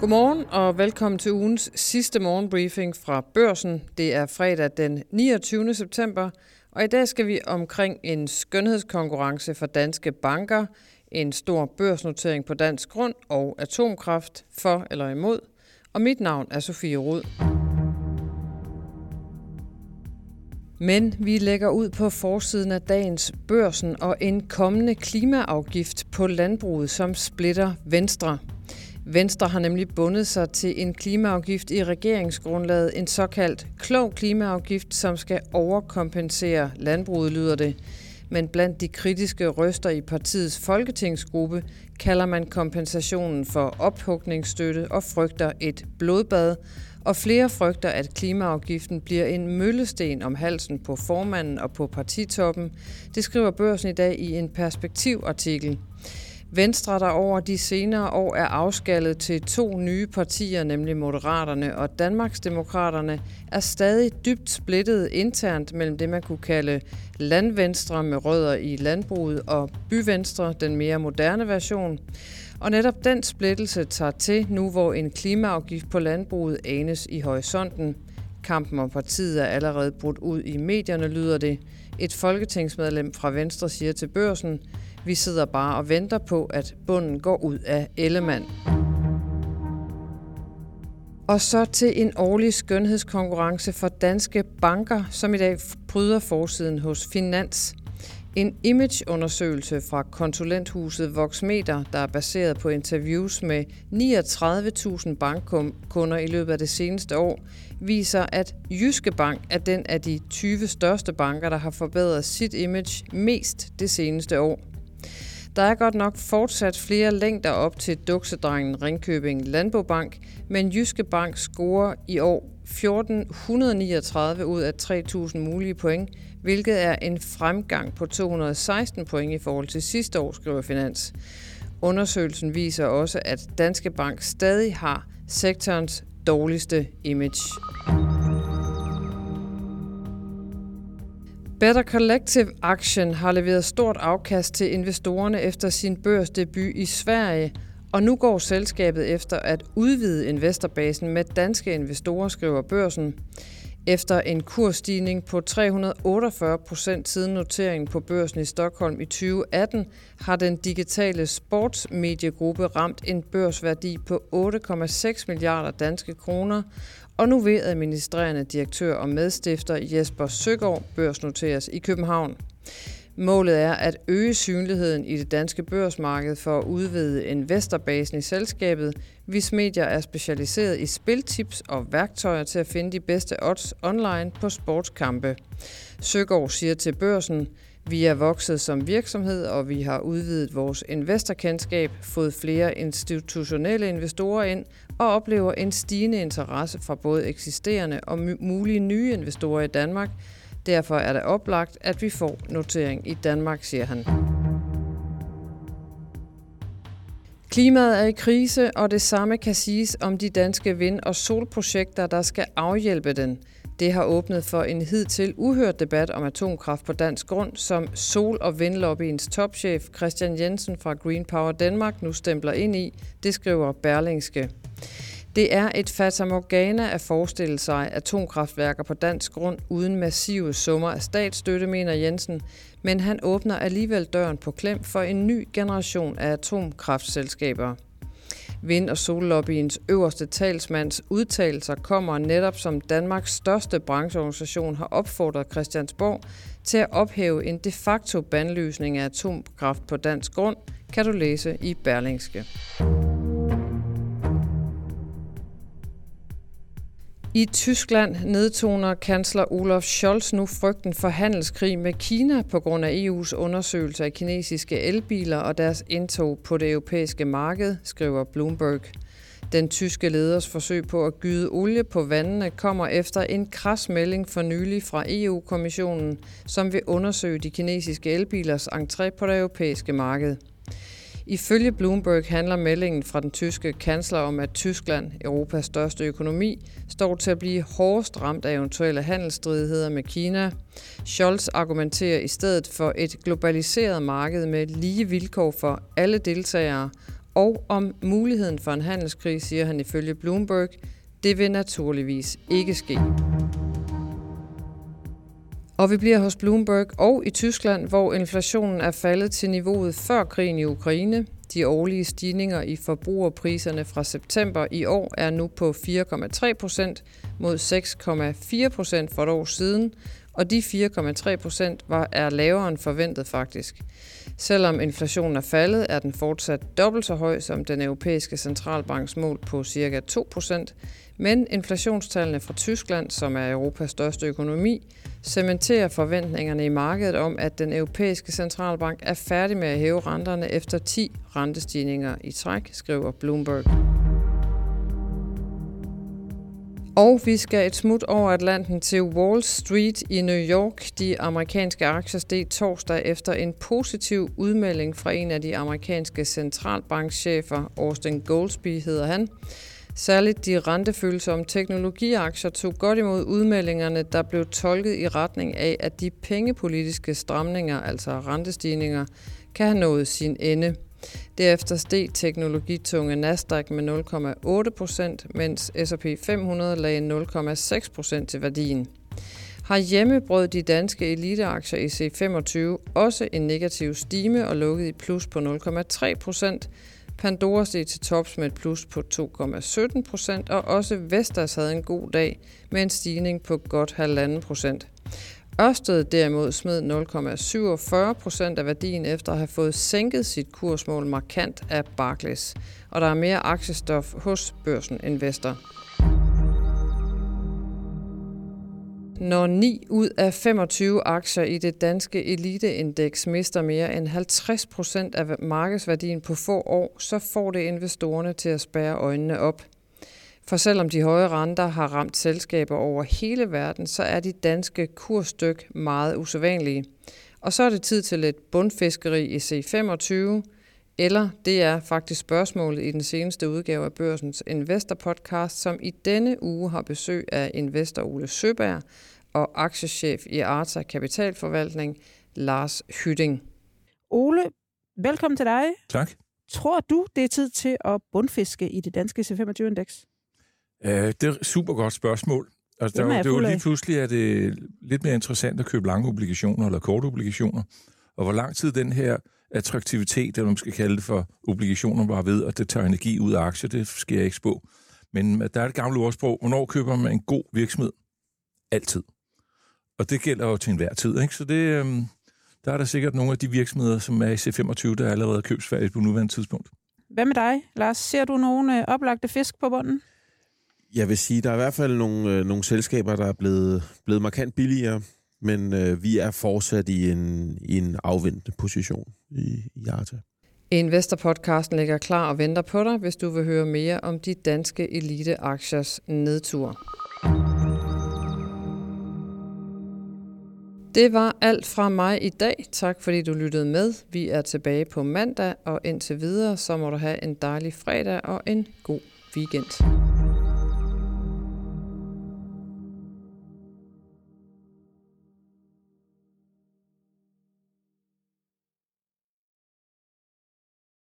Godmorgen og velkommen til ugens sidste morgenbriefing fra Børsen. Det er fredag den 29. september, og i dag skal vi omkring en skønhedskonkurrence for danske banker, en stor børsnotering på dansk grund og atomkraft for eller imod. Og mit navn er Sofie Rud. Men vi lægger ud på forsiden af dagens børsen og en kommende klimaafgift på landbruget, som splitter Venstre. Venstre har nemlig bundet sig til en klimaafgift i regeringsgrundlaget, en såkaldt klog klimaafgift, som skal overkompensere landbruget, lyder det. Men blandt de kritiske røster i partiets folketingsgruppe kalder man kompensationen for ophugningsstøtte og frygter et blodbad, og flere frygter, at klimaafgiften bliver en møllesten om halsen på formanden og på partitoppen. Det skriver børsen i dag i en perspektivartikel. Venstre, der over de senere år er afskallet til to nye partier, nemlig Moderaterne og Danmarksdemokraterne, er stadig dybt splittet internt mellem det, man kunne kalde landvenstre med rødder i landbruget og byvenstre, den mere moderne version. Og netop den splittelse tager til nu, hvor en klimaafgift på landbruget anes i horisonten. Kampen om partiet er allerede brudt ud i medierne, lyder det. Et folketingsmedlem fra Venstre siger til børsen, vi sidder bare og venter på, at bunden går ud af Ellemann. Og så til en årlig skønhedskonkurrence for danske banker, som i dag bryder forsiden hos Finans. En imageundersøgelse fra konsulenthuset Voxmeter, der er baseret på interviews med 39.000 bankkunder i løbet af det seneste år, viser, at Jyske Bank er den af de 20 største banker, der har forbedret sit image mest det seneste år. Der er godt nok fortsat flere længder op til duksedrengen Ringkøbing Landbobank, men Jyske Bank scorer i år 1439 ud af 3.000 mulige point, hvilket er en fremgang på 216 point i forhold til sidste år, skriver Finans. Undersøgelsen viser også, at Danske Bank stadig har sektorens dårligste image. Better Collective Action har leveret stort afkast til investorerne efter sin børsdebut i Sverige, og nu går selskabet efter at udvide investorbasen med danske investorer, skriver børsen. Efter en kursstigning på 348 procent siden noteringen på børsen i Stockholm i 2018, har den digitale sportsmediegruppe ramt en børsværdi på 8,6 milliarder danske kroner, og nu ved administrerende direktør og medstifter Jesper Søgaard børsnoteres i København. Målet er at øge synligheden i det danske børsmarked for at udvide investorbasen i selskabet, hvis Media er specialiseret i spiltips og værktøjer til at finde de bedste odds online på sportskampe. Søgaard siger til børsen, vi er vokset som virksomhed, og vi har udvidet vores investorkendskab, fået flere institutionelle investorer ind og oplever en stigende interesse fra både eksisterende og mulige nye investorer i Danmark. Derfor er det oplagt, at vi får notering i Danmark, siger han. Klimaet er i krise, og det samme kan siges om de danske vind- og solprojekter, der skal afhjælpe den. Det har åbnet for en hidtil uhørt debat om atomkraft på dansk grund, som sol- og vindlobbyens topchef Christian Jensen fra Green Power Danmark nu stempler ind i, det skriver Berlingske. Det er et fatamorgana at forestille sig atomkraftværker på dansk grund uden massive summer af statsstøtte, mener Jensen, men han åbner alligevel døren på klem for en ny generation af atomkraftselskaber. Vind- og sollobbyens øverste talsmands udtalelser kommer netop som Danmarks største brancheorganisation har opfordret Christiansborg til at ophæve en de facto bandlysning af atomkraft på dansk grund, kan du læse i Berlingske. I Tyskland nedtoner kansler Olaf Scholz nu frygten for handelskrig med Kina på grund af EU's undersøgelse af kinesiske elbiler og deres indtog på det europæiske marked, skriver Bloomberg. Den tyske leders forsøg på at gyde olie på vandene kommer efter en kras melding for nylig fra EU-kommissionen, som vil undersøge de kinesiske elbilers entré på det europæiske marked. Ifølge Bloomberg handler meldingen fra den tyske kansler om, at Tyskland, Europas største økonomi, står til at blive hårdest ramt af eventuelle handelsstridigheder med Kina. Scholz argumenterer i stedet for et globaliseret marked med lige vilkår for alle deltagere og om muligheden for en handelskrig, siger han ifølge Bloomberg. Det vil naturligvis ikke ske. Og vi bliver hos Bloomberg og i Tyskland, hvor inflationen er faldet til niveauet før krigen i Ukraine. De årlige stigninger i forbrugerpriserne fra september i år er nu på 4,3 procent mod 6,4 procent for et år siden, og de 4,3 procent var er lavere end forventet faktisk. Selvom inflationen er faldet, er den fortsat dobbelt så høj som den europæiske centralbanks mål på ca. 2 procent, men inflationstallene fra Tyskland, som er Europas største økonomi, cementerer forventningerne i markedet om, at den europæiske centralbank er færdig med at hæve renterne efter 10 rentestigninger i træk, skriver Bloomberg. Og vi skal et smut over Atlanten til Wall Street i New York. De amerikanske aktier steg torsdag efter en positiv udmelding fra en af de amerikanske centralbankchefer, Austin Goldsby hedder han. Særligt de rentefølsomme teknologiaktier tog godt imod udmeldingerne, der blev tolket i retning af, at de pengepolitiske stramninger, altså rentestigninger, kan have nået sin ende. Derefter steg teknologitunge Nasdaq med 0,8 procent, mens S&P 500 lagde 0,6 procent til værdien. Herhjemme brød de danske eliteaktier i C25 også en negativ stime og lukkede i plus på 0,3 procent, Pandora steg til tops med et plus på 2,17 procent, og også Vestas havde en god dag med en stigning på godt 1,5 procent. Ørsted derimod smed 0,47 procent af værdien efter at have fået sænket sit kursmål markant af Barclays. Og der er mere aktiestof hos børsen Investor. Når 9 ud af 25 aktier i det danske eliteindeks mister mere end 50 procent af markedsværdien på få år, så får det investorerne til at spære øjnene op. For selvom de høje renter har ramt selskaber over hele verden, så er de danske kursstyk meget usædvanlige. Og så er det tid til lidt bundfiskeri i C25, eller det er faktisk spørgsmålet i den seneste udgave af Børsens Investor Podcast, som i denne uge har besøg af investor Ole Søberg og aktiechef i Arta Kapitalforvaltning, Lars Hytting. Ole, velkommen til dig. Tak. Tror du, det er tid til at bundfiske i det danske C25-indeks? Uh, det er et super godt spørgsmål. Altså, der, det er jo lige pludselig er det lidt mere interessant at købe lange obligationer eller korte obligationer. Og hvor lang tid den her attraktivitet, eller man skal kalde det for obligationer, var ved, at det tager energi ud af aktier, det skal jeg ikke spå. Men der er et gammelt ordsprog, hvornår køber man en god virksomhed? Altid. Og det gælder jo til enhver tid, ikke? Så det, øhm, der er der sikkert nogle af de virksomheder, som er i C25, der er allerede købsfærdige på nuværende tidspunkt. Hvad med dig, Lars? Ser du nogle øh, oplagte fisk på bunden? Jeg vil sige, der er i hvert fald nogle, øh, nogle selskaber, der er blevet, blevet markant billigere, men øh, vi er fortsat i en, i en afventende position i, i Arta. Investor-podcasten ligger klar og venter på dig, hvis du vil høre mere om de danske eliteaktiers nedtur. Det var alt fra mig i dag. Tak fordi du lyttede med. Vi er tilbage på mandag, og indtil videre, så må du have en dejlig fredag og en god weekend.